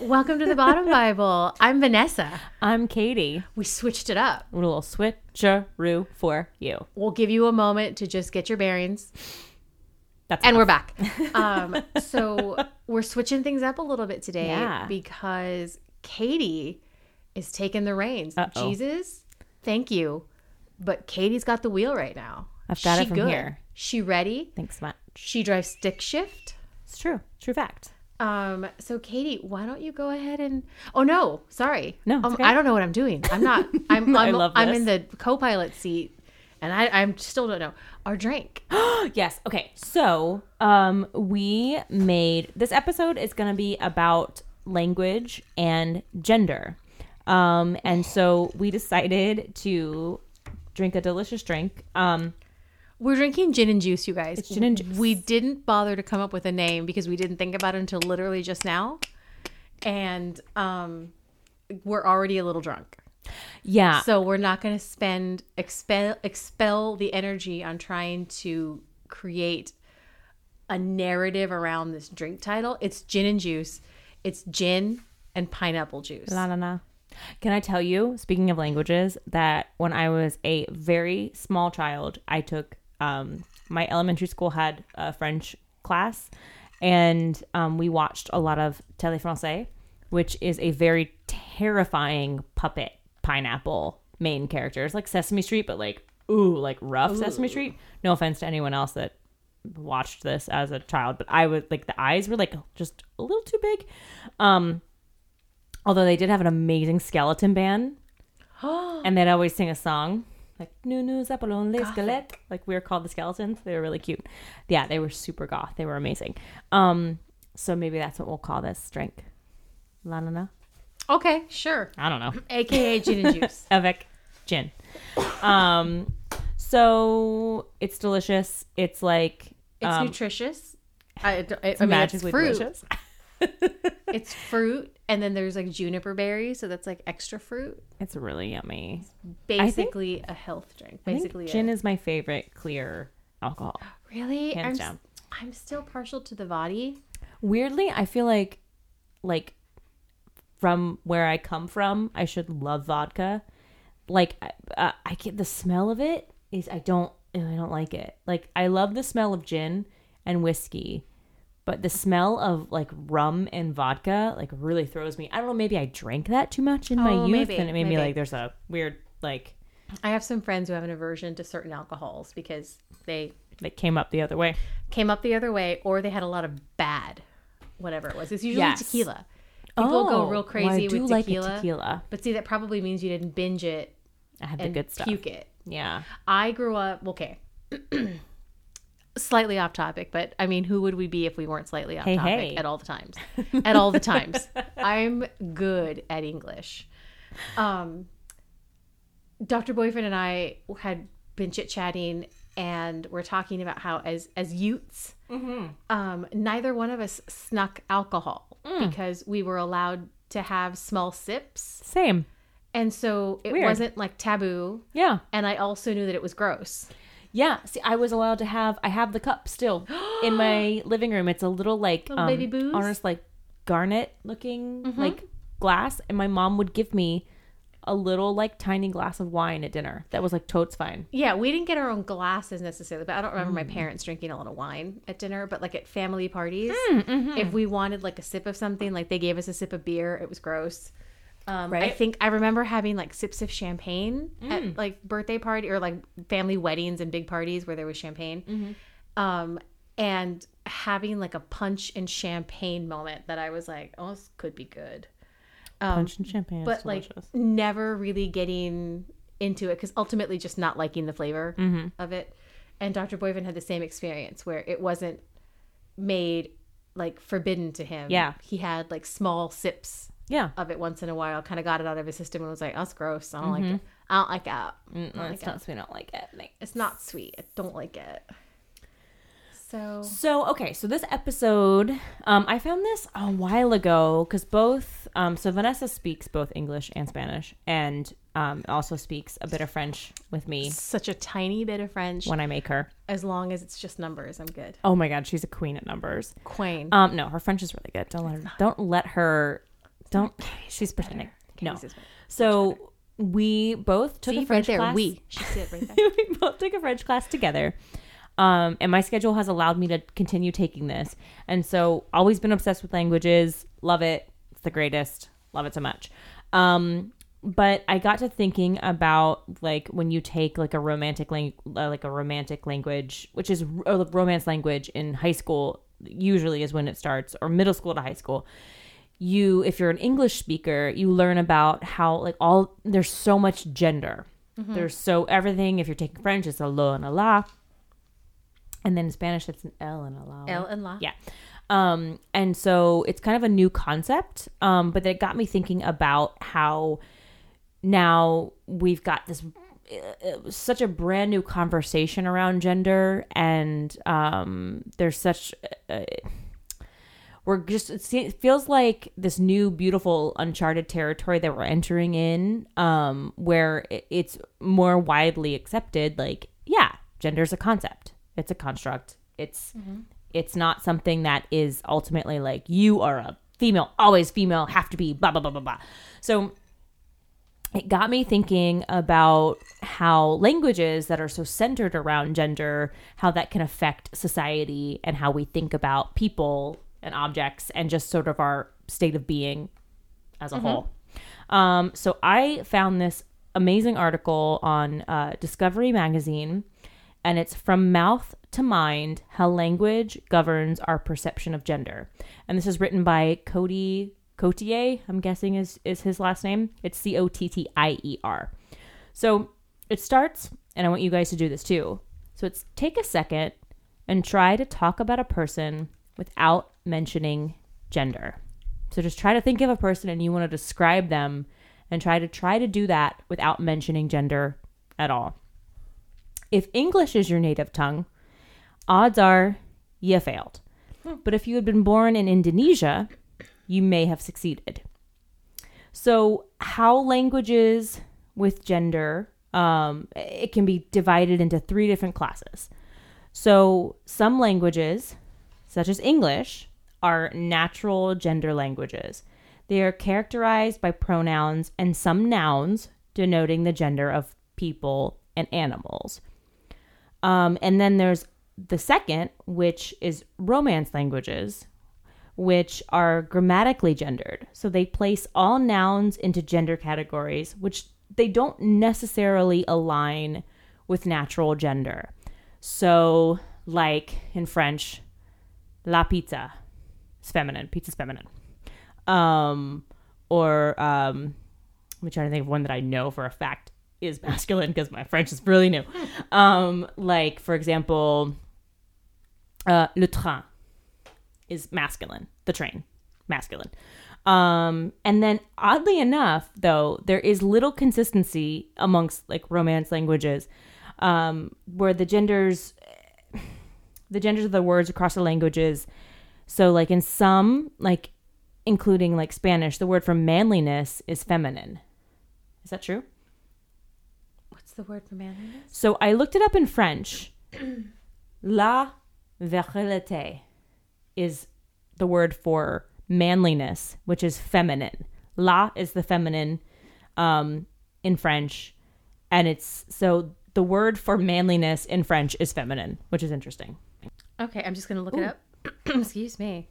Welcome to the Bottom Bible. I'm Vanessa. I'm Katie. We switched it up. A little switcheroo for you. We'll give you a moment to just get your bearings. That's And we're back. Um, so we're switching things up a little bit today Yeah. because Katie is taking the reins. Uh-oh. Jesus, thank you. But Katie's got the wheel right now. I've got it She from good. here. She ready. Thanks much. She drives stick shift. It's true. True fact. Um, so Katie, why don't you go ahead and oh no, sorry. No, um, okay. I don't know what I'm doing. I'm not I'm I I'm, love I'm this. in the co-pilot seat and I I'm still don't know. Our drink. yes. Okay. So, um, we made this episode is going to be about language and gender. Um, and so we decided to drink a delicious drink. Um, We're drinking gin and juice, you guys. It's gin and juice. We didn't bother to come up with a name because we didn't think about it until literally just now. And um we're already a little drunk. yeah. So we're not going to spend expel expel the energy on trying to create a narrative around this drink title. It's gin and juice. It's gin and pineapple juice. La, la, la. Can I tell you, speaking of languages, that when I was a very small child, I took um, my elementary school had a French class, and um, we watched a lot of Téléfrançais, which is a very terrifying puppet pineapple main characters, like Sesame Street, but like ooh, like rough Sesame Street. No offense to anyone else that watched this as a child, but I was like the eyes were like just a little too big. Um, although they did have an amazing skeleton band, and they'd always sing a song like "Nous nous appelons les squelettes." Like we were called the skeletons. They were really cute. Yeah, they were super goth. They were amazing. Um, so maybe that's what we'll call this drink. La la la. Okay, sure. I don't know. AKA gin and juice. avec gin. Um, so it's delicious. It's like It's um, nutritious. I, I, I it's mean, magically it's fruit. delicious. It's fruit, and then there's like juniper berries, so that's like extra fruit. It's really yummy. Basically, a health drink. Think Basically, a- gin is my favorite clear alcohol. really. hands I'm, down. I'm still partial to the body. Weirdly, I feel like like from where I come from, I should love vodka. Like uh, I get the smell of it is I don't I don't like it. Like I love the smell of gin and whiskey, but the smell of like rum and vodka like really throws me. I don't know, maybe I drank that too much in my Oh, youth maybe, and it made me like there's a weird like I have some friends who have an aversion to certain alcohols because they that came up the other way. came up the other way, or they had a lot of bad, whatever it was. It's usually Yes. tequila. People go real oh, crazy Oh, I do with like tequila. But see, that probably means you didn't binge it I had the good stuff. puke it. Yeah. I grew up okay. slightly off topic, but I mean, who would we be if we weren't slightly off Hey, topic hey. at all the times? at all the times. I'm good at English. Um, Dr. Boyfriend and I had been chit chatting, and we're talking about how, as as youths, um, neither one of us snuck alcohol because we were allowed to have small sips, Same. and so it Weird. wasn't like taboo. Yeah. And I also knew that it was gross. Yeah. See, I was allowed to have. I have the cup still in my living room. It's a little like Little baby booze? Mm-hmm. honest like garnet looking like glass, and my mom would give me a little like tiny glass of wine at dinner. That was like totes fine. Yeah, we didn't get our own glasses necessarily, but I don't remember Mm. my parents drinking a lot of wine at dinner. But like at family parties, Mm, mm-hmm. if we wanted like a sip of something, like they gave us a sip of beer, it was gross. Um, I think I remember having like sips of champagne Mm. at like birthday party or like family weddings and big parties where there was champagne. Mm-hmm. Um, and having like a punch and champagne moment that I was like, oh, this could be good. Um, Punch and champagne. but is like never really getting into it because ultimately just not liking the flavor Mm-hmm. of it. And Dr. Boyfriend had the same experience where it wasn't made like forbidden to him. Yeah. He had like small sips Yeah. of it once in a while. Kind of got it out of his system and was like, "That's gross. I don't like it. I don't like that. Mm, I don't it's like not, we don't like it. Like- It's not sweet. I don't like it." So So okay, so this episode, um, I found this a while ago because both, um, so Vanessa speaks both English and Spanish, and um, also speaks a bit of French with me such a tiny bit of French. when I make her. As long as it's just numbers, I'm good. Oh my god, she's a queen at numbers. Queen. Um, no, her French is really good. Don't let her. Don't let her. Don't. She's pretending. No. Better. So we both took See, a French right there. class. We. She said right there. we both took a French class together. Um, and my schedule has allowed me to continue taking this. And so, always been obsessed with languages. Love it. It's the greatest. Love it so much. Um, but I got to thinking about like when you take like a romantic lang- uh, like a romantic language, which is a romance language in high school, usually is when it starts, or middle school to high school you if you're an english speaker you learn about how like all there's so much gender. There's so everything. If you're taking french it's a lo and a la. And then in spanish it's an l and a la. L and La. yeah. Um and so it's kind of a new concept um but it got me thinking about how now we've got this such a brand new conversation around gender and um there's such uh, we're just it feels like this new beautiful uncharted territory that we're entering in um where it's more widely accepted like yeah gender's a concept. It's a construct. It's it's not something that is ultimately like you are a female always female have to be blah blah blah blah blah. So it got me thinking about how languages that are so centered around gender how that can affect society and how we think about people and objects and just sort of our state of being as a whole. Um, so i found this amazing article on uh, discovery magazine and it's from mouth to mind how language governs our perception of gender. And this is written by Cody Cottier i'm guessing is is his last name? It's c-o-t-t-i-e-r so it starts and i want you guys to do this too. So it's take a second and try to talk about a person without mentioning gender so just try to think of a person and you want to describe them and try to try to do that without mentioning gender at all if English is your native tongue, odds are you failed. But if you had been born in Indonesia, you may have succeeded. So, how languages with gender, um, it can be divided into three different classes. So, some languages, such as English, are natural gender languages. They are characterized by pronouns and some nouns denoting the gender of people and animals. Um, and then there's the second, which is Romance languages, which are grammatically gendered. So they place all nouns into gender categories, which they don't necessarily align with natural gender. So, like in French, la pizza is feminine, pizza's feminine. Um, or um, I'm trying to think of one that I know for a fact is masculine because my French is really new. Um, like for example, uh, le train is masculine. The train, masculine. Um, and then oddly enough, though, there is little consistency amongst like Romance languages, um, where the genders, the genders of the words across the languages. So like in some, like including like Spanish, the word for manliness is feminine. Is that true? What's the word for manliness? So I looked it up in French. La virilité is the word for manliness, which is feminine. La is the feminine um, in French, and it's so the word for manliness in French is feminine, which is interesting. Okay, I'm just gonna look it up. Excuse me,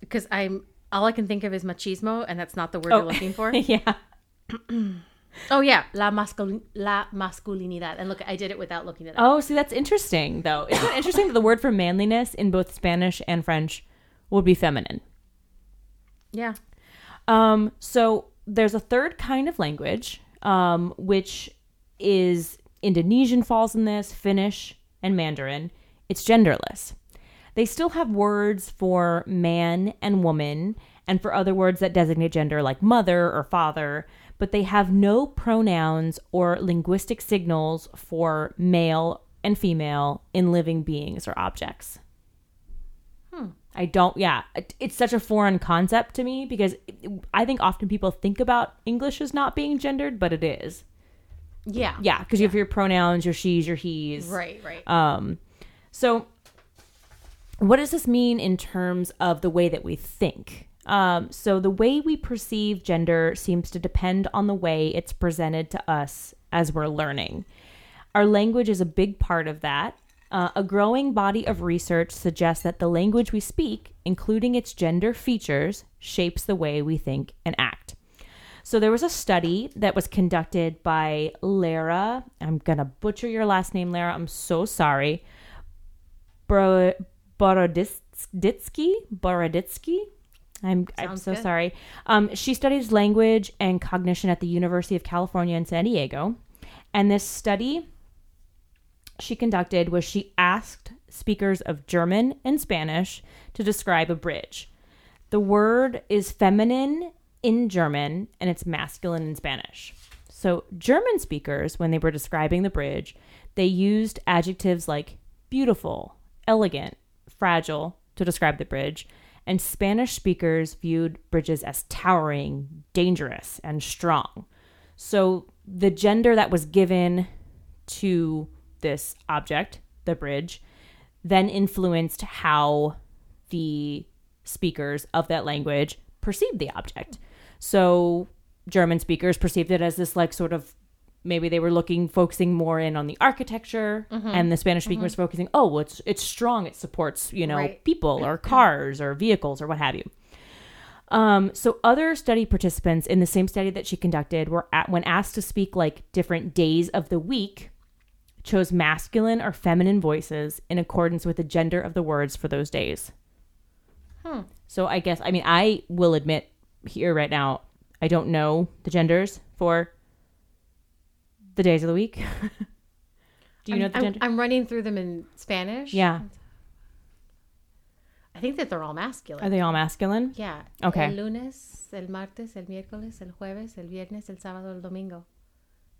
because I'm all I can think of is machismo, and that's not the word Oh. you're looking for. yeah. oh yeah, la masculin la masculinidad. And look, I did it without looking at it up. Oh, see, that's interesting, though. Isn't it interesting that the word for manliness in both Spanish and French would be feminine? Yeah. Um, so there's a third kind of language, um, which is Indonesian falls in this, Finnish, and Mandarin. It's genderless. They still have words for man and woman, and for other words that designate gender like mother or father, but they have no pronouns or linguistic signals for male and female in living beings or objects. I don't, yeah, it's such a foreign concept to me because I think often people think about English as not being gendered, but it is. Yeah. Yeah, because you have your pronouns, your she's, your he's. Right, right. Um, so, what does this mean in terms of the way that we think? Um, so, the way we perceive gender seems to depend on the way it's presented to us as we're learning. Our language is a big part of that. Uh, a growing body of research suggests that the language we speak, including its gender features, shapes the way we think and act. So there was a study that was conducted by Lara. I'm gonna butcher your last name, Lara. I'm so sorry. Bro- Boroditsky. Boroditsky. I'm I'm so good. sorry. Um, she studies language and cognition at the University of California in San Diego, and this study she conducted was she asked speakers of German and Spanish to describe a bridge. The word is feminine in German and it's masculine in Spanish. So, German speakers, when they were describing the bridge, they used adjectives like beautiful, elegant, fragile to describe the bridge, and Spanish speakers viewed bridges as towering, dangerous, and strong. So, the gender that was given to this object, the bridge, then influenced how the speakers of that language perceived the object. So German speakers perceived it as this like sort of maybe they were looking focusing more in on the architecture and the Spanish speaker was focusing, oh, well, it's it's strong, it supports, you know, Right. people or cars or vehicles or what have you. Um, so other study participants in the same study that she conducted were at, when asked to speak like different days of the week, chose masculine or feminine voices in accordance with the gender of the words for those days. hmm. So I guess I mean I will admit here right now I don't know the genders for the days of the week. Do you I'm, know the I'm- gender? I'm running through them in Spanish. yeah. I think that they're all masculine. Are they all masculine? yeah. Okay. El lunes, el martes, el miércoles, el jueves, el viernes, el sábado, el domingo.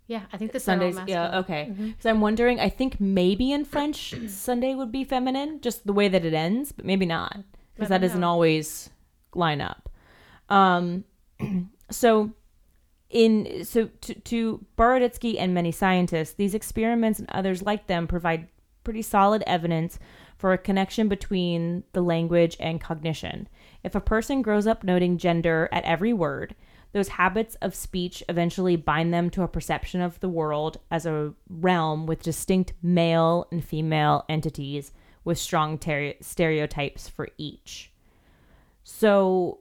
Yeah, I think that Sundays, yeah, masculine. okay. Mm-hmm. Because I'm wondering, I think maybe in French Sunday would be feminine, just the way that it ends, but maybe not, because that doesn't know. always line up. Um, so in so to, to Boroditsky and many scientists, these experiments and others like them provide pretty solid evidence for a connection between the language and cognition. If a person grows up noting gender at every word, those habits of speech eventually bind them to a perception of the world as a realm with distinct male and female entities with strong ter- stereotypes for each. So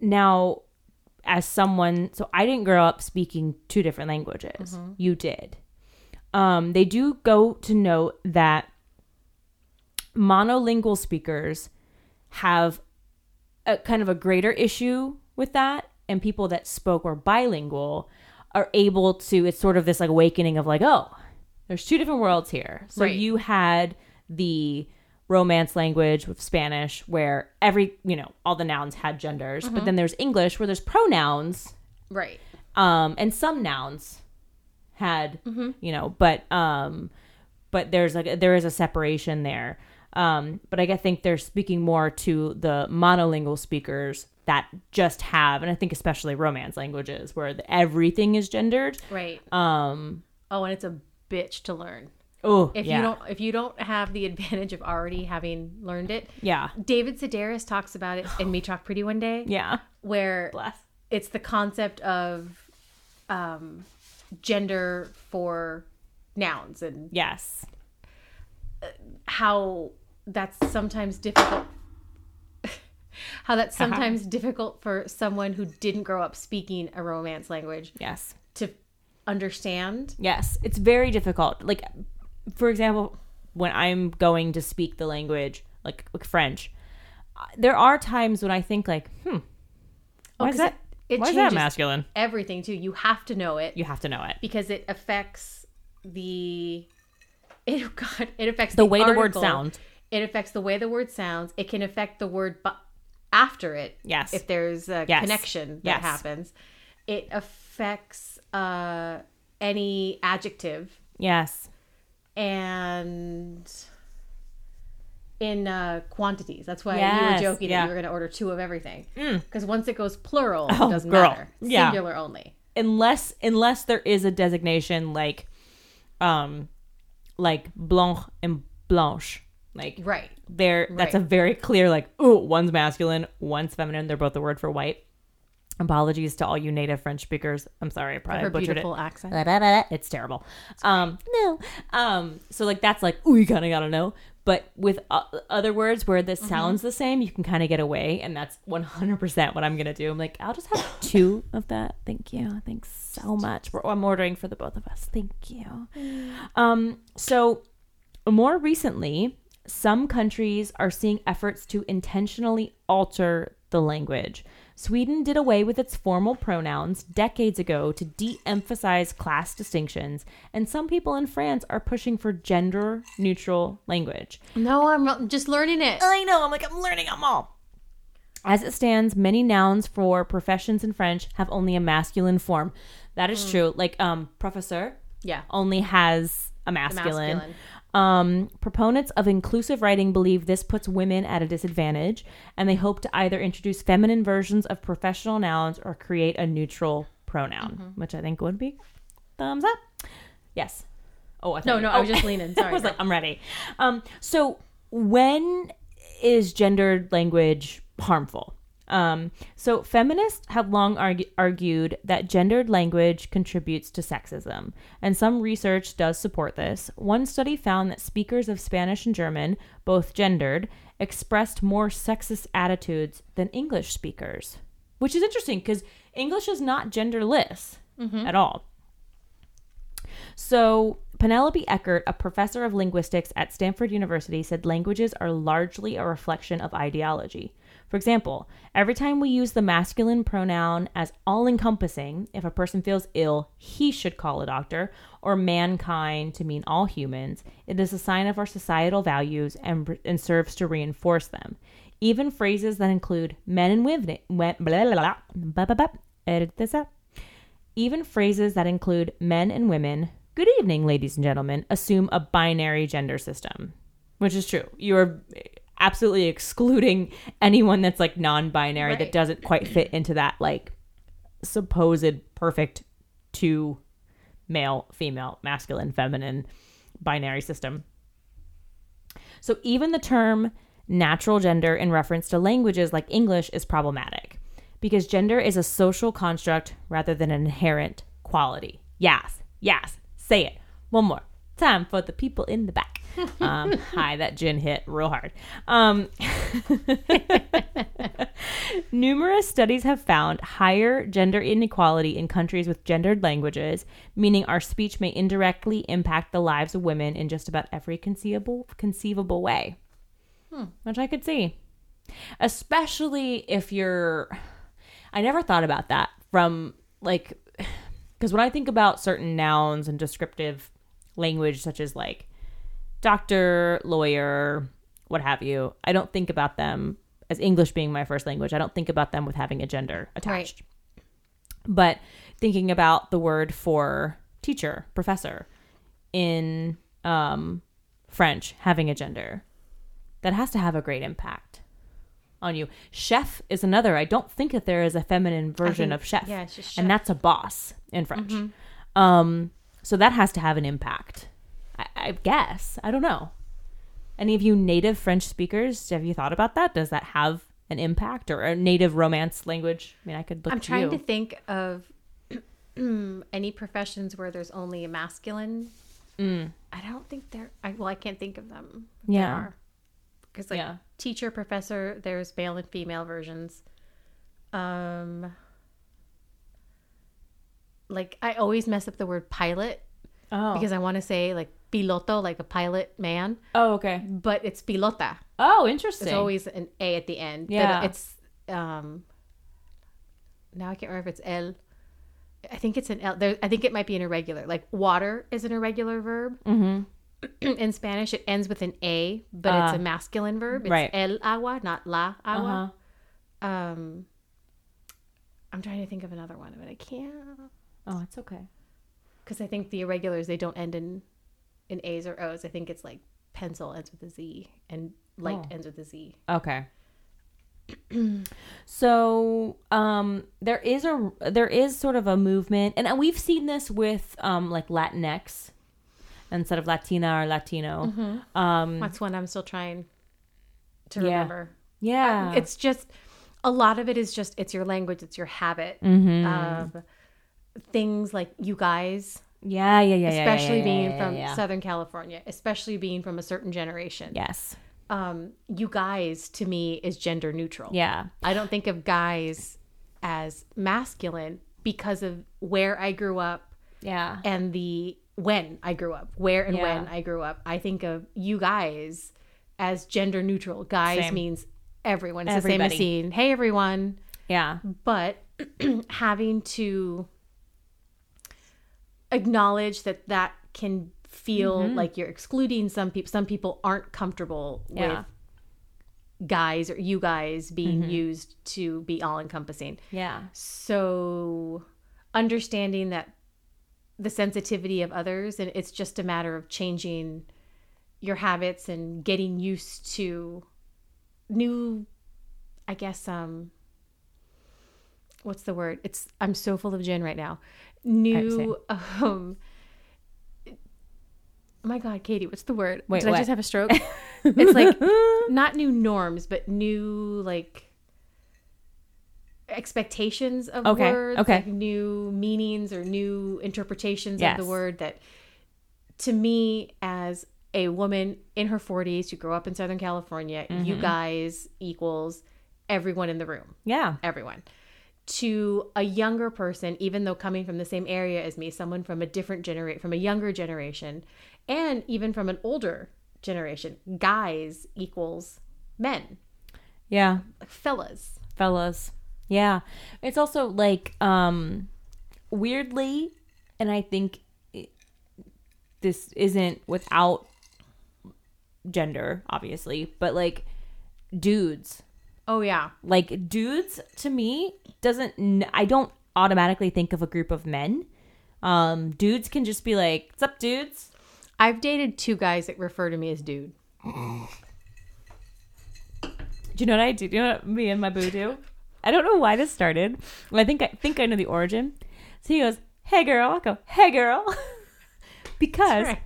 now, as someone, so I didn't grow up speaking two different languages. You did. Um, they do go to note that monolingual speakers have a kind of a greater issue with that, and people that spoke or bilingual are able to. It's sort of this like awakening of like, oh, there's two different worlds here. So Right. you had the romance language with Spanish where every, you know, all the nouns had genders, but then there's English where there's pronouns Right. um and some nouns had you know but um but there's like there is a separation there um but i think they're speaking more to the monolingual speakers that just have and i think especially romance languages where the, everything is gendered Right. um Oh, and it's a bitch to learn. Oh If yeah. you don't if you don't have the advantage of already having learned it. yeah. David Sedaris talks about it in Me Talk Pretty one day. Yeah. Where bless. it's the concept of um, gender for nouns and yes. how that's sometimes difficult how that's sometimes difficult for someone who didn't grow up speaking a romance language yes. to understand. Yes, it's very difficult. Like, for example, when I'm going to speak the language, like, like French, uh, there are times when I think, like, hmm, why is 'cause that? it- it why is that masculine? everything too you have to know it You have to know it. because it affects the it oh God it affects The way the word sounds. It affects the way the word sounds. It can affect the word bu- after it, Yes. if there's a Yes. connection that Yes. happens, it affects uh, any adjective Yes. And in uh, quantities. That's why Yes, you were joking yeah. that you were going to order two of everything. Because once it goes plural, Oh, it doesn't girl. matter. Yeah. Singular only. Unless unless there is a designation like um like blanc and blanche. Like Right. there that's a very clear like oh one's masculine, one's feminine. They're both the word for white. Apologies to all you native French speakers. I'm sorry, I probably Her butchered beautiful it. accent. It's terrible. Um, no. Um, so like that's like oh you kind of gotta know. But with uh, other words where this sounds the same, you can kind of get away, and that's 100% what I'm gonna do. I'm like, I'll just have two of that. Thank you. Thanks so much. We're, I'm ordering for the both of us. Thank you. Um, so more recently, some countries are seeing efforts to intentionally alter the language. Sweden did away with its formal pronouns decades ago to de emphasize class distinctions, and some people in France are pushing for gender neutral language. No, I'm just learning it. I know, I'm like, I'm learning them all. As it stands, many nouns for professions in French have only a masculine form. That is true. Like, um, professeur Yeah. only has a masculine. masculine. Um, proponents of inclusive writing believe this puts women at a disadvantage, and they hope to either introduce feminine versions of professional nouns or create a neutral pronoun, Mm-hmm. which I think would be thumbs up. Yes. Oh, No, no, I was oh. just leaning. Sorry, I was like, I'm ready. Um, so when is gendered language harmful? Um, so feminists have long argu- argued that gendered language contributes to sexism, and some research does support this. One study found that speakers of Spanish and German, both gendered, expressed more sexist attitudes than English speakers, which is interesting because English is not genderless at all. So, Penelope Eckert, a professor of linguistics at Stanford University, said languages are largely a reflection of ideology. For example, every time we use the masculine pronoun as all encompassing, if a person feels ill, he should call a doctor, or mankind to mean all humans, it is a sign of our societal values and, and serves to reinforce them. Even phrases that include men and women, blah, blah, blah, edit this up. Even phrases that include men and women, good evening, ladies and gentlemen, assume a binary gender system, which is true. You're absolutely excluding anyone that's like non binary that doesn't quite fit into that like supposed perfect two male, female, masculine, feminine binary system. So even the term natural gender in reference to languages like English is problematic because gender is a social construct rather than an inherent quality. Yes, yes, say it. One more time for the people in the back. Um, hi, that gin hit real hard. Um, Numerous studies have found higher gender inequality in countries with gendered languages, meaning our speech may indirectly impact the lives of women in just about every conceivable conceivable way. Which I could see. Especially if you're I never thought about that from like because when I think about certain nouns and descriptive language such as like doctor, lawyer, what have you, I don't think about them as English being my first language. I don't think about them with having a gender attached. But thinking about the word for teacher, professor in um, French having a gender, that has to have a great impact on you. Chef is another. I don't think that there is a feminine version think- of chef. yeah, it's just And that's a boss in French. Um, so that has to have an impact. I, I guess. I don't know. Any of you native French speakers, have you thought about that? Does that have an impact or a native romance language? I mean, I could look I'm to trying you. to think of any professions where there's only a masculine. I don't think there. I, well, I can't think of them. Yeah. Because like Yeah. teacher, professor, there's male and female versions. Um, like I always mess up the word pilot oh. because I want to say like piloto, like a pilot man, oh, okay. but it's pilota. Oh, interesting. There's always an A at the end. But Yeah. it's um now I can't remember if it's L. I think it's an L. There, I think it might be an irregular. Like water is an irregular verb. mm-hmm. In Spanish, it ends with an A, but it's Ah. a masculine verb. It's Right. el agua, not la agua. Uh-huh. Um, I'm trying to think of another one, but I can't Oh, it's okay. because I think the irregulars they don't end in in A's or O's. I think it's like pencil ends with a Z and light Oh. ends with a Z. Okay. so um there is a there is sort of a movement and we've seen this with um like Latinx instead of Latina or Latino. Um That's one I'm still trying to Yeah. remember. yeah. It's just a lot of it is just it's your language, it's your habit. Mhm. Um, things like you guys, yeah, yeah, yeah, yeah, yeah, especially yeah, being yeah, from. Southern California, especially being from a certain generation. Yes. Um, you guys to me is gender neutral. Yeah. I don't think of guys as masculine because of where I grew up Yeah. and the when I grew up, where and when I grew up. I think of you guys as gender neutral. Guys Same. means everyone. It's Everybody. the same as saying, "Hey, everyone." Yeah. But having to acknowledge that that can feel Mm-hmm. like you're excluding some people. Some people aren't comfortable Yeah. Mm-hmm. with guys or you guys being used to be all encompassing. Yeah. So understanding that the sensitivity of others and it's just a matter of changing your habits and getting used to new I guess um what's the word? It's I'm so full of gin right now. New um Oh my god, Katie, what's the word? Wait, Did I just have a stroke? it's like not new norms, but new like expectations of Okay, words, okay. like new meanings or new interpretations Yes. of the word that to me as a woman in her 40s who grew up in Southern California, Mm-hmm. you guys equals everyone in the room Yeah. everyone to a younger person even though coming from the same area as me someone from a different generation from a younger generation and even from an older generation guys equals men Yeah. fellas fellas. Yeah. It's also like um weirdly and I think it, this isn't without gender obviously, but like dudes. Oh yeah Like dudes to me doesn't n- I don't automatically think of a group of men. Um dudes can just be like, "What's up, dudes?" i've dated two guys that refer to me as dude Do you know what I do? Do you know what me and my boo do? I don't know why this started. Well, I think I think I know the origin. So he goes, "Hey girl," I go, "Hey girl," because Right.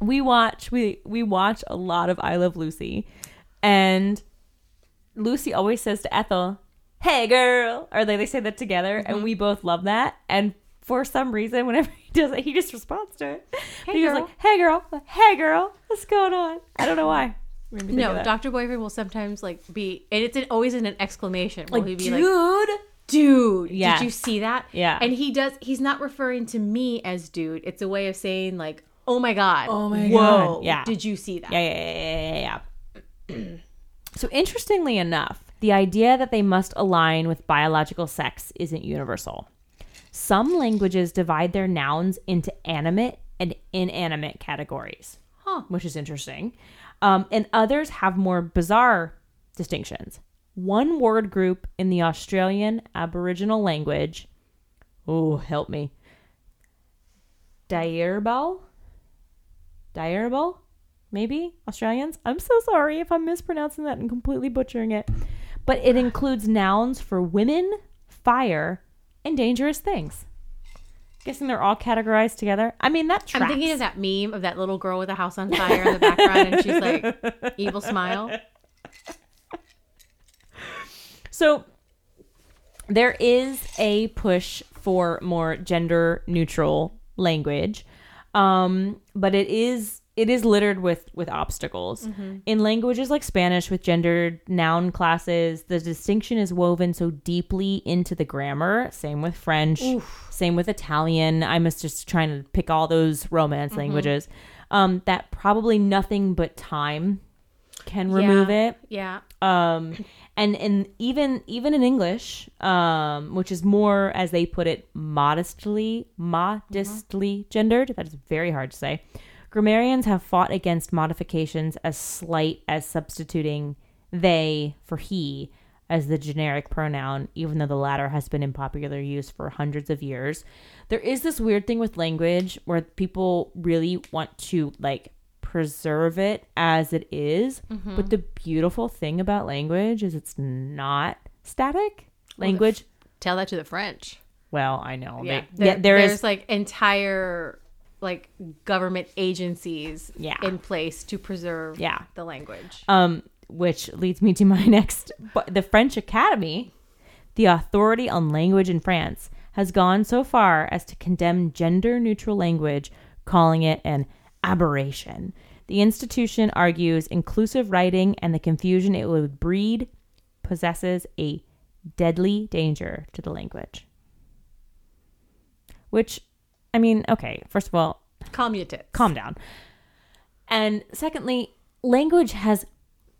we watch we we watch a lot of I Love Lucy, and Lucy always says to Ethel, "Hey girl," or they they say that together, and mm-hmm. we both love that. And for some reason, whenever he does it, he just responds to it. Hey, he was girl. like, "Hey girl, hey girl, what's going on?" I don't know why. Made me think of no dr boyfriend will sometimes like be and it's an, always in an exclamation will like, he be dude. like dude Yes. did you see that Yeah. and he does he's not referring to me as dude it's a way of saying like oh my god Oh my whoa God. Yeah. did you see that Yeah, yeah, yeah, yeah, yeah, yeah. so interestingly enough, the idea that they must align with biological sex isn't universal. Some languages divide their nouns into animate and inanimate categories, Huh. which is interesting. Um, and others have more bizarre distinctions. One word group in the Australian Aboriginal language, oh, help me, Dairbal, Dairbal, maybe Australians. I'm so sorry if I'm mispronouncing that and completely butchering it. But it includes nouns for women, fire, and dangerous things. Guessing they're all categorized together. I mean, that tracks. I'm thinking of that meme of that little girl with a house on fire in the background, and she's like, evil smile. So there is a push for more gender neutral language. Um, but it is it is littered with with obstacles. In languages like Spanish with gendered noun classes, the distinction is woven so deeply into the grammar. Same with French, same with Italian. I was just trying to pick all those romance languages. Um, that probably nothing but time can remove Yeah. it Yeah. um and and even even in english um which is more as they put it modestly modestly gendered that is very hard to say grammarians have fought against modifications as slight as substituting they for he as the generic pronoun, even though the latter has been in popular use for hundreds of years. There is this weird thing with language where people really want to like preserve it as it is. Mm-hmm. But the beautiful thing about language is it's not static. Language, Tell that to the French. well, I know. Yeah, They- there, yeah, there there's is like entire like government agencies Yeah. in place to preserve Yeah. the language. Um, which leads me to my next. But the French Academy, the authority on language in France, has gone so far as to condemn gender neutral language, calling it an aberration. The institution argues inclusive writing and the confusion it would breed possesses a deadly danger to the language. Which, I mean, okay, first of all, Calm your tits. calm down. And secondly, language has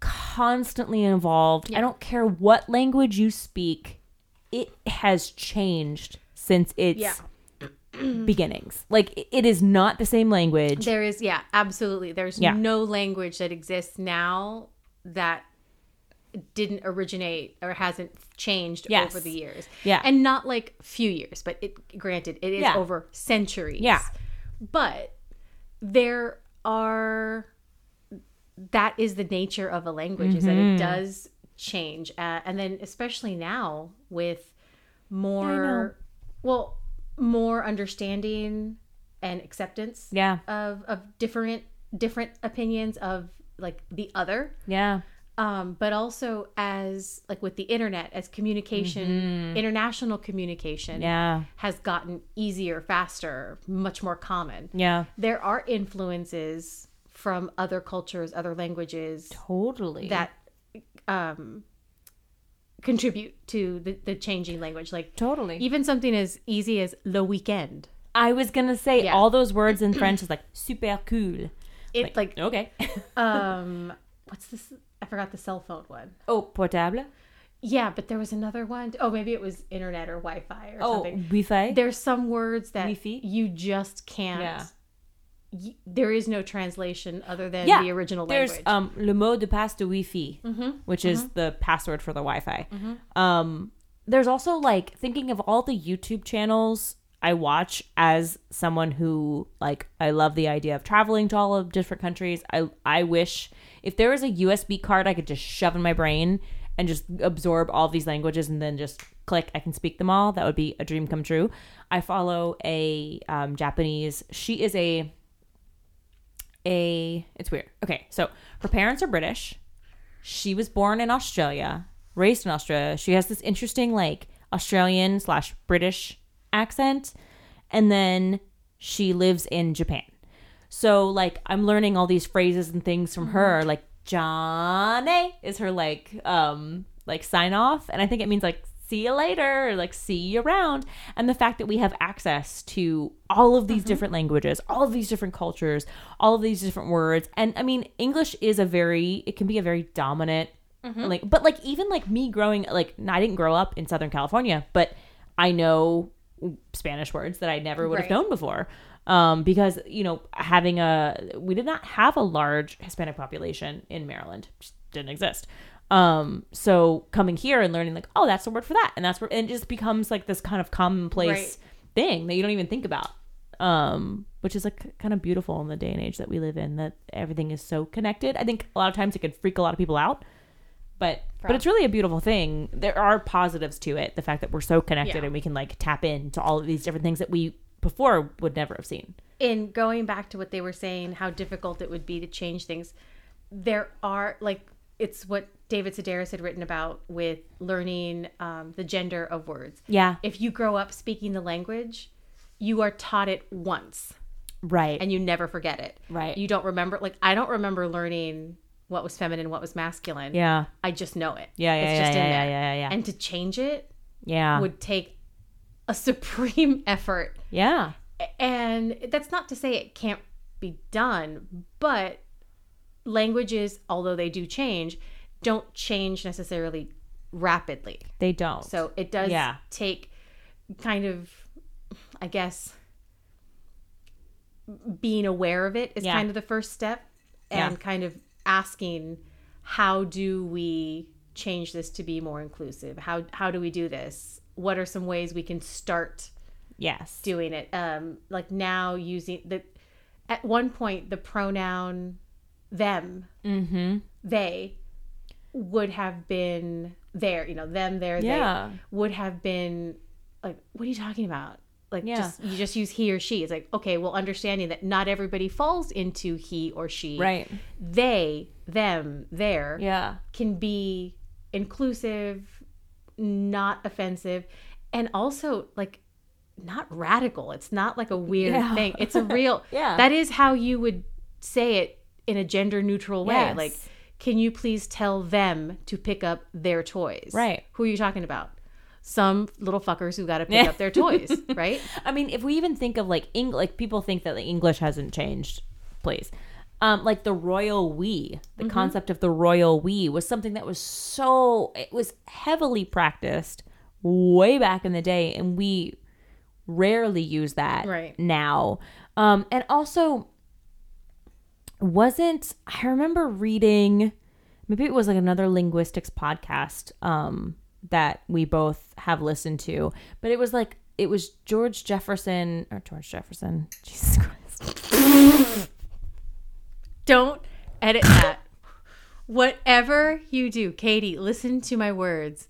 constantly evolved. I don't care what language you speak, it has changed since its Yeah. beginnings. Like it- it is not the same language. There is, yeah, absolutely. There's Yeah. no language that exists now that didn't originate or hasn't changed Yes. over the years. Yeah. And not like few years, but it granted it is Yeah. over centuries. Yeah. But there are that is the nature of a language is that Mm-hmm. it does change uh, and then especially now with more well more understanding and acceptance Yeah. of of different different opinions of like the other Yeah. Um but also as like with the internet as communication international communication Mm-hmm. Yeah. has gotten easier faster much more common Yeah. there are influences from other cultures other languages Totally. that um contribute to the, the changing language like totally. even something as easy as le weekend I was going to say Yeah. all those words in French is like super cool. it like Okay. um what's this i forgot the cell phone one oh, portable. yeah but there was another one oh maybe it was internet or wi-fi or Oh, something Wi-Fi. there's some words that Wi-Fi? you just can't Yeah. y- there is no translation other than Yeah, the original There's language um le mot de passe de Wi-Fi, which is the password for the Wi-Fi. Um, there's also like thinking of all the YouTube channels I watch as someone who like I love the idea of traveling to all of different countries. I I wish if there was a USB card I could just shove in my brain and just absorb all these languages and then just click I can speak them all. That would be a dream come true. I follow a um, Japanese. She is a a it's weird. Okay, so her parents are British. She was born in Australia, raised in Australia. She has this interesting like Australian slash British accent, and then she lives in Japan. So like I'm learning all these phrases and things from her. Mm-hmm. Like ja ne is her like um like sign off, and I think it means like see you later or like see you around. And the fact that we have access to all of these mm-hmm. different languages, all of these different cultures, all of these different words, and I mean English is a very it can be a very dominant mm-hmm. like but like even like me growing like I didn't grow up in Southern California, but I know Spanish words that I never would have known before. Um, because you know, having a we did not have a large Hispanic population in Maryland, just didn't exist. Um, so coming here and learning like, oh, that's the word for that, and that's where and it just becomes like this kind of commonplace Right. thing that you don't even think about. Um, which is like kind of beautiful in the day and age that we live in, that everything is so connected. I think a lot of times it could freak a lot of people out, but but it's really a beautiful thing. There are positives to it. The fact that we're so connected Yeah. and we can like tap into all of these different things that we before would never have seen. in going back to what they were saying, how difficult it would be to change things, there are like it's what David Sedaris had written about with learning um, the gender of words. Yeah. If you grow up speaking the language, you are taught it once Right. and you never forget it. Right. You don't remember like I don't remember learning what was feminine, what was masculine. yeah. I just know it. Yeah, yeah, it's yeah, just yeah, in yeah, there. yeah, yeah. And to change it Yeah. would take a supreme effort yeah. and that's not to say it can't be done but languages although they do change don't change necessarily rapidly They don't. so it does Yeah. take kind of i guess being aware of it is Yeah. kind of the first step and Yeah. kind of asking how do we change this to be more inclusive? How how do we do this? What are some ways we can start Yes. doing it? Um, like now using the at one point the pronoun them, Mm-hmm. they would have been there. You know, them, there, Yeah. they would have been like, what are you talking about? Like, Yeah. just you just use he or she. It's like okay, well, understanding that not everybody falls into he or she. Right. They, them, there Yeah. can be inclusive, not offensive, and also like not radical. It's not like a weird Yeah. thing. It's a real. Yeah. That is how you would say it in a gender neutral way. Yes. Like, can you please tell them to pick up their toys? Right. Who are you talking about? Some little fuckers who got to pick up their toys, right? I mean, if we even think of like Eng- like people think that like, English hasn't changed, please. Um, like the royal we, the concept of the royal we was something that was so it was heavily practiced way back in the day, and we rarely use that Right. now. Um, and also wasn't I remember reading maybe it was like another linguistics podcast um that we both have listened to, but it was like it was George Jefferson or George Jefferson. Jesus Christ. Don't edit that. Whatever you do, Katie, listen to my words.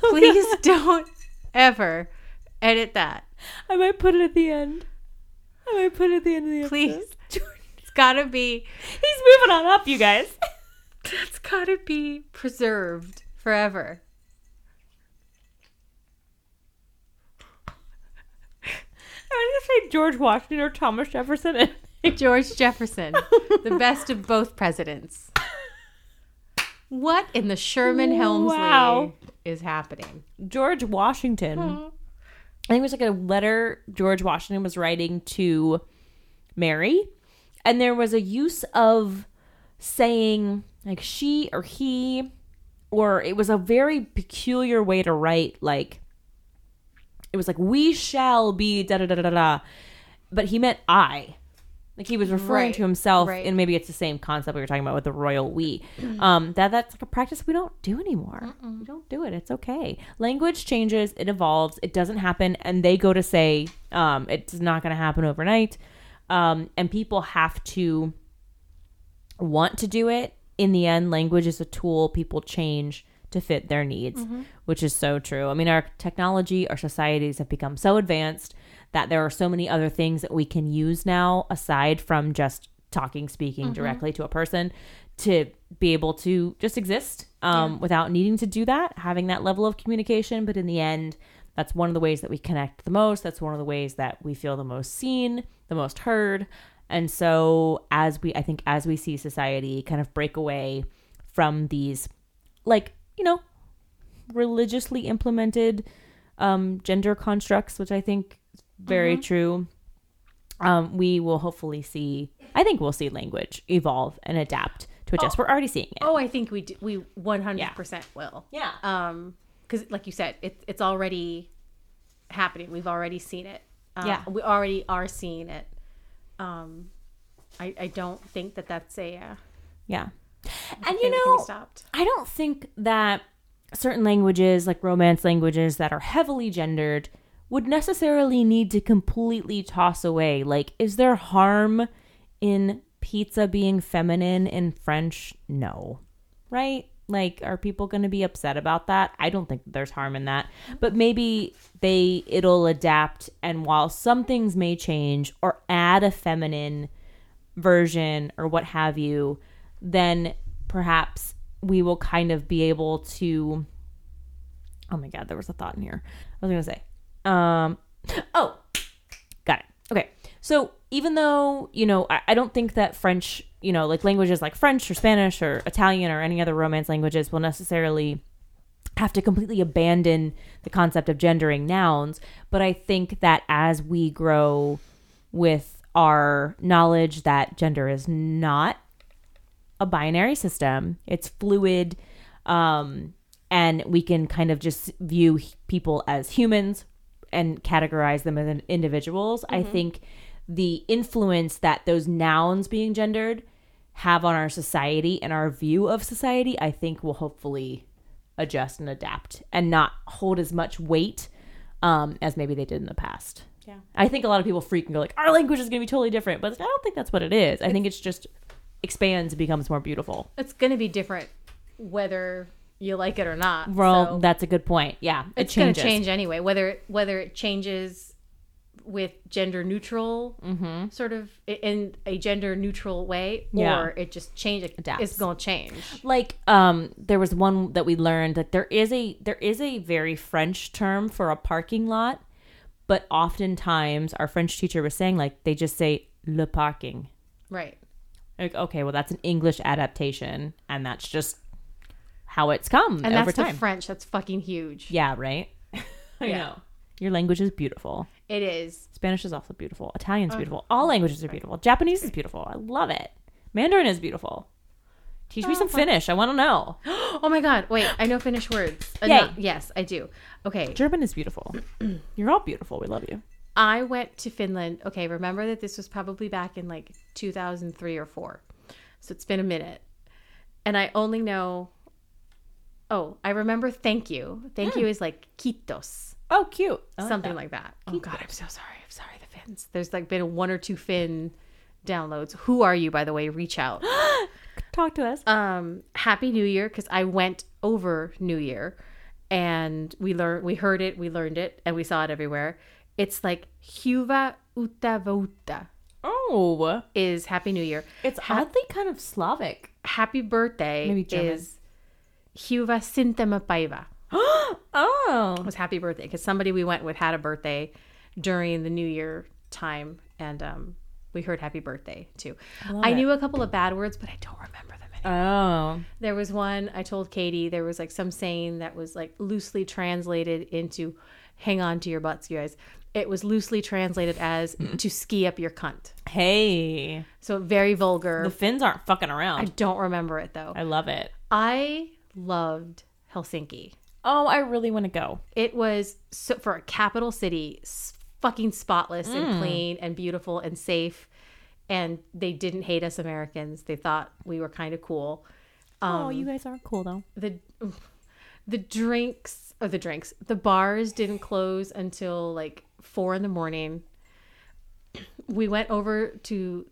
Please don't ever edit that. I might put it at the end. I might put it at the end of the Please. episode. It's gotta be He's moving on up, you guys. it's gotta be preserved forever. I was gonna say George Washington or Thomas Jefferson. George Jefferson, the best of both presidents. What in the Sherman Hemsley Wow. is happening? George Washington. I think it was like a letter George Washington was writing to Mary. And there was a use of saying like she or he, or it was a very peculiar way to write, like, it was like, we shall be da da da da da. But he meant I. Like he was referring Right, to himself, right. and maybe it's the same concept we were talking about with the royal we. Um, that that's like a practice we don't do anymore. We don't do it. It's okay. Language changes, it evolves, it doesn't happen, and they go to say um, it's not going to happen overnight. Um, and people have to want to do it. In the end, language is a tool. People change to fit their needs, which is so true. I mean, our technology, our societies have become so advanced that there are so many other things that we can use now aside from just talking, speaking directly to a person to be able to just exist um, without needing to do that, having that level of communication. But in the end, that's one of the ways that we connect the most. That's one of the ways that we feel the most seen, the most heard. And so, as we, I think, as we see society kind of break away from these, like, you know, religiously implemented um, gender constructs, which I think is very true. Um, we will hopefully see. I think we'll see language evolve and adapt to adjust. We're already seeing it. Oh, I think we do, we 100% will. yeah. um because like you said it, it's already happening we've already seen it uh, Yeah. we already are seeing it um i i don't think that that's a uh, yeah. And you that can be know, I don't think that certain languages, like romance languages that are heavily gendered, would necessarily need to completely toss away. Like, is there harm in pizza being feminine in French? No. Right? Like, are people going to be upset about that? I don't think there's harm in that. But maybe they it'll adapt and while some things may change or add a feminine version or what have you, then perhaps we will kind of be able to. Oh my God, there was a thought in here. I was going to say, um, oh, got it. Okay. So even though, you know, I, I don't think that French, you know, like languages like French or Spanish or Italian or any other Romance languages will necessarily have to completely abandon the concept of gendering nouns. But I think that as we grow with our knowledge that gender is not a binary system, it's fluid, um, and we can kind of just view people as humans and categorize them as in- individuals. I think the influence that those nouns being gendered have on our society and our view of society, I think will hopefully adjust and adapt and not hold as much weight um, as maybe they did in the past. Yeah. I think a lot of people freak and go like, our language is going to be totally different, but I don't think that's what it is. I think it's just expands and becomes more beautiful. It's going to be different whether you like it or not. Well, So that's a good point. Yeah, it it's going to change anyway. Whether whether it changes with gender neutral Mm-hmm. sort of in a gender neutral way, Yeah. or it just change Adapts. It's going to change. like um there was one that we learned that there is a there is a very french term for a parking lot but oftentimes our french teacher was saying like they just say le parking Right. Like okay well that's an english adaptation and that's just how it's come And over that's the French. That's fucking huge. yeah right? I Yeah. know. Your language is beautiful. It is. spanish is also beautiful. Italian's Oh. beautiful. All languages are beautiful. Japanese is beautiful. I love it. Mandarin is beautiful. Teach me some finnish. I want to know. Oh my god! Wait, I know Finnish words. Uh, yes, I do. Okay, german is beautiful. You're all beautiful. We love you I went to Finland. Okay, remember that this was probably back in like 2003 or 4. So it's been a minute. And I only know Oh, I remember thank you. Thank you is like kiitos, Oh, cute. Like something that. like that. Oh god, I'm so sorry. I'm sorry the Finns. There's like been one or two Finn downloads. Who are you by the way? Reach out. Talk to us. um happy new year because i went over new year and we learned we heard it we learned it and we saw it everywhere it's like huva utavota Oh, is happy new year it's oddly kind of Slavic. happy birthday Maybe German. is huva sintemapaiva oh, was happy birthday because somebody we went with had a birthday during the new year time and um we heard happy birthday too i it. knew a couple of bad words but i don't remember them anymore oh, There was one I told Katie. There was like some saying that was like loosely translated into "hang on to your butts, you guys." It was loosely translated as mm. "to ski up your cunt." hey, So very vulgar. the Finns aren't fucking around. I don't remember it though. I love it. I loved Helsinki. Oh, I really want to go. It was so for a capital city, fucking spotless and mm. clean and beautiful and safe. And they didn't hate us Americans. They thought we were kind of cool. oh, um, you guys aren't cool though. the the drinks or the drinks the bars didn't close until like four in the morning we went over to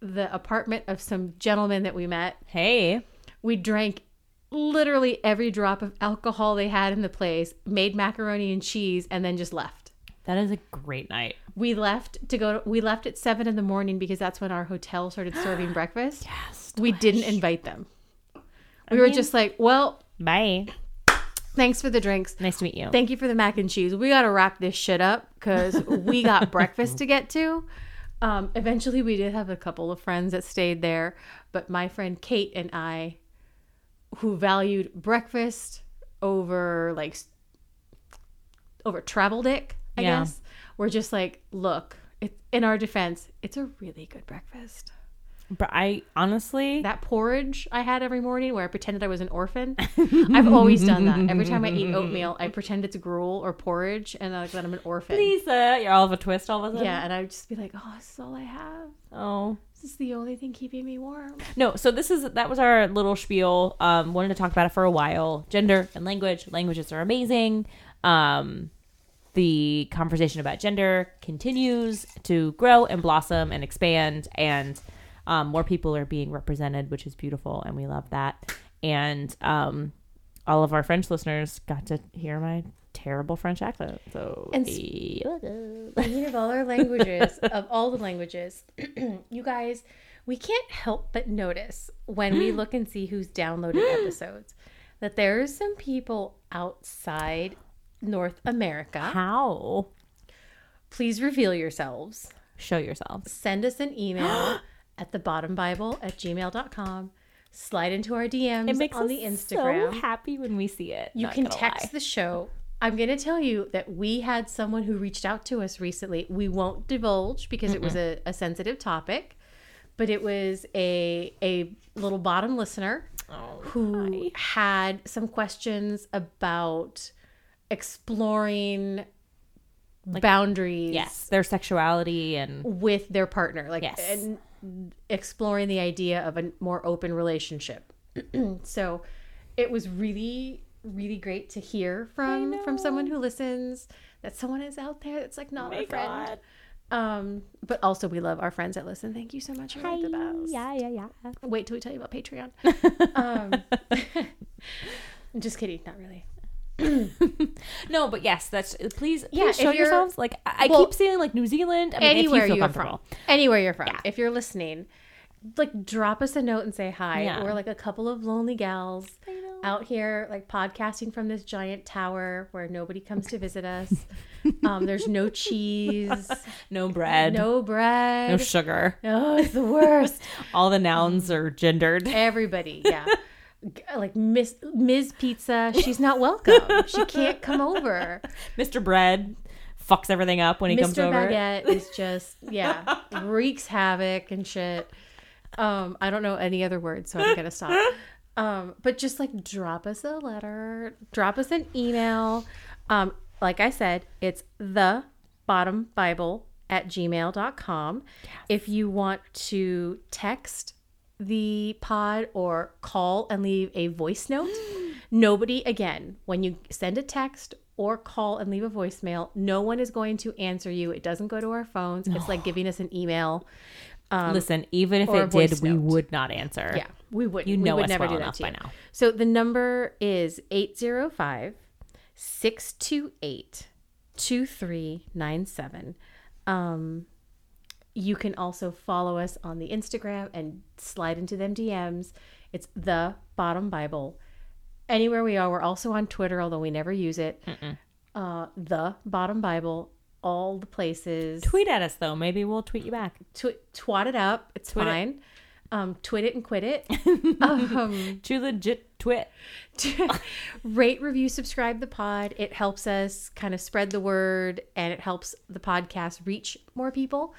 the apartment of some gentlemen that we met Hey, we drank literally every drop of alcohol they had in the place made macaroni and cheese and then just left that is a great night. we left to go we left at seven in the morning because that's when our hotel started serving breakfast Yes. we didn't invite them we were mean- just like well Bye. Thanks for the drinks Nice to meet you. Thank you for the mac and cheese. We got to wrap this shit up because we got breakfast to get to. Um, eventually, we did have a couple of friends that stayed there, but my friend Kate and I, who valued breakfast over like over travel dick, I Yeah. guess, were just like, look, it, in our defense, it's a really good breakfast. But I honestly, That porridge I had every morning where I pretended I was an orphan. I've always done that. Every time I eat oatmeal, I pretend it's gruel or porridge and I, that I'm an orphan. Lisa, you're all of a twist all of a sudden. Yeah, and I would just be like, oh, this is all I have. Oh. This is the only thing keeping me warm. No, so this is that was our little spiel. Um, wanted to talk about it for a while. Gender and language. Languages are amazing. Um, the conversation about gender continues to grow and blossom and expand, and um, more people are being represented, which is beautiful, and we love that. And um, all of our French listeners got to hear my terrible French accent. So And Speaking of all our languages, of all the languages, you guys, we can't help but notice when we look and see who's downloaded episodes that there are some people outside North America. how Please reveal yourselves. show yourselves. Send us an email at thebottombible at gmail.com. Slide into our DMs It makes on us the Instagram. so happy when we see it. You not can text lie. the show. I'm going to tell you that we had someone who reached out to us recently. We won't divulge because it was a, a sensitive topic, but it was a a little bottom listener Oh, who had some questions about exploring boundaries Yes, their sexuality and with their partner, like Yes. and exploring the idea of a more open relationship. so it was really, really great to hear from from someone who listens. That someone is out there that's like not my a friend. God. Um, but also we love our friends that listen. Thank you so much. You're the best. Yeah, yeah, yeah. Wait till we tell you about Patreon. um, just kidding, not really. No, but yes, that's please. Yeah, show yourselves. Like I, Well, keep saying, like New Zealand. I mean, Anywhere you comfortable. from, anywhere you're from, Yeah. if you're listening, like drop us a note and say hi. Yeah. We're like a couple of lonely gals out here, like podcasting from this giant tower where nobody comes to visit us. um, there's no cheese, No bread. no bread. No sugar. Oh, it's the worst. All the nouns are gendered. Everybody, yeah. Like Miss Ms. Pizza, she's not welcome. She can't come over. Mr. Bread fucks everything up when he comes over. Mr. Baguette is just yeah, wreaks havoc and shit. Um, I don't know any other words, so I'm gonna stop. Um, but just like drop us a letter, drop us an email. Um, like I said, it's the bottom Bible at gmail.com. If you want to text the pod or call and leave a voice note, nobody, again, when you send a text or call and leave a voicemail, no one is going to answer you. It doesn't go to our phones. It's like giving us an email. Um, Listen, even if it did, voice we would not answer. Yeah, we would. You know we would us never well do that enough to by you. now. So the number is 805 628 2397. Um, You can also follow us on the Instagram and slide into them DMs. It's the bottom Bible. Anywhere we are, we're also on Twitter, although we never use it. Uh, the bottom Bible, all the places. Tweet at us though. Maybe we'll tweet you back. Tw- twat it up. It's Twit it. fine. Um, twit it and quit it. um, True legit twit. rate, review, subscribe the pod. It helps us kind of spread the word and it helps the podcast reach more people.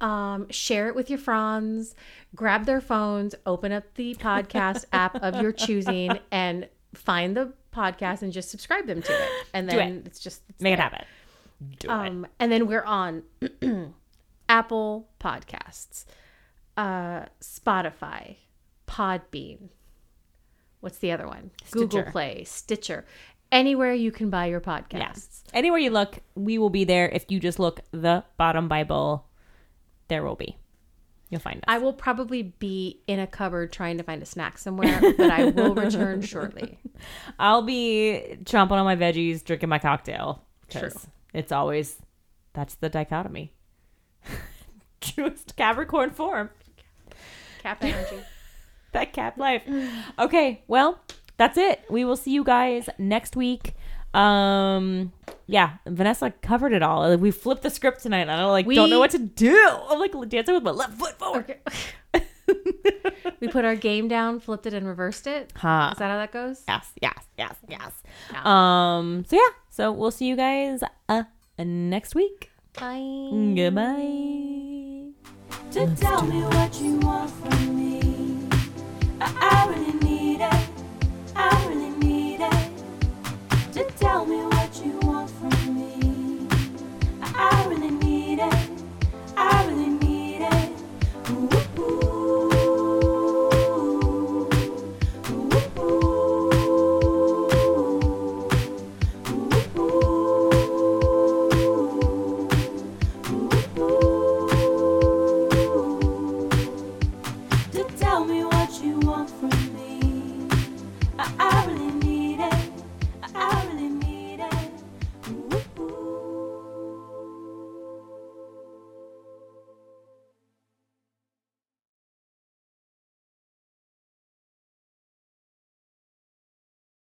Um, share it with your friends. Grab their phones, open up the podcast app of your choosing, and find the podcast and just subscribe them to it. And then it's just it's Make it happen. Do it. Um, and then we're on Apple Podcasts, uh, Spotify, Podbean. What's the other one? Google Play, Stitcher, anywhere you can buy your podcasts. Yes. Anywhere you look, we will be there. If you just look the bottom Bible, there will be. You'll find us. I will probably be in a cupboard trying to find a snack somewhere, but I will return shortly. I'll be chomping on my veggies, drinking my cocktail. True. It's always that's the dichotomy. Truest Capricorn form. Cap energy. That cap life. Okay, well, that's it. We will see you guys next week. Um yeah, Vanessa covered it all. We flipped the script tonight. I don't like We- don't know what to do. I'm like dancing with my left foot forward. Okay. we put our game down, flipped it, and reversed it. Huh. Is that how that goes? Yes, yes, yes, yes. Yeah. Um. So yeah. So we'll see you guys uh next week. Bye. Goodbye. To tell me what you want from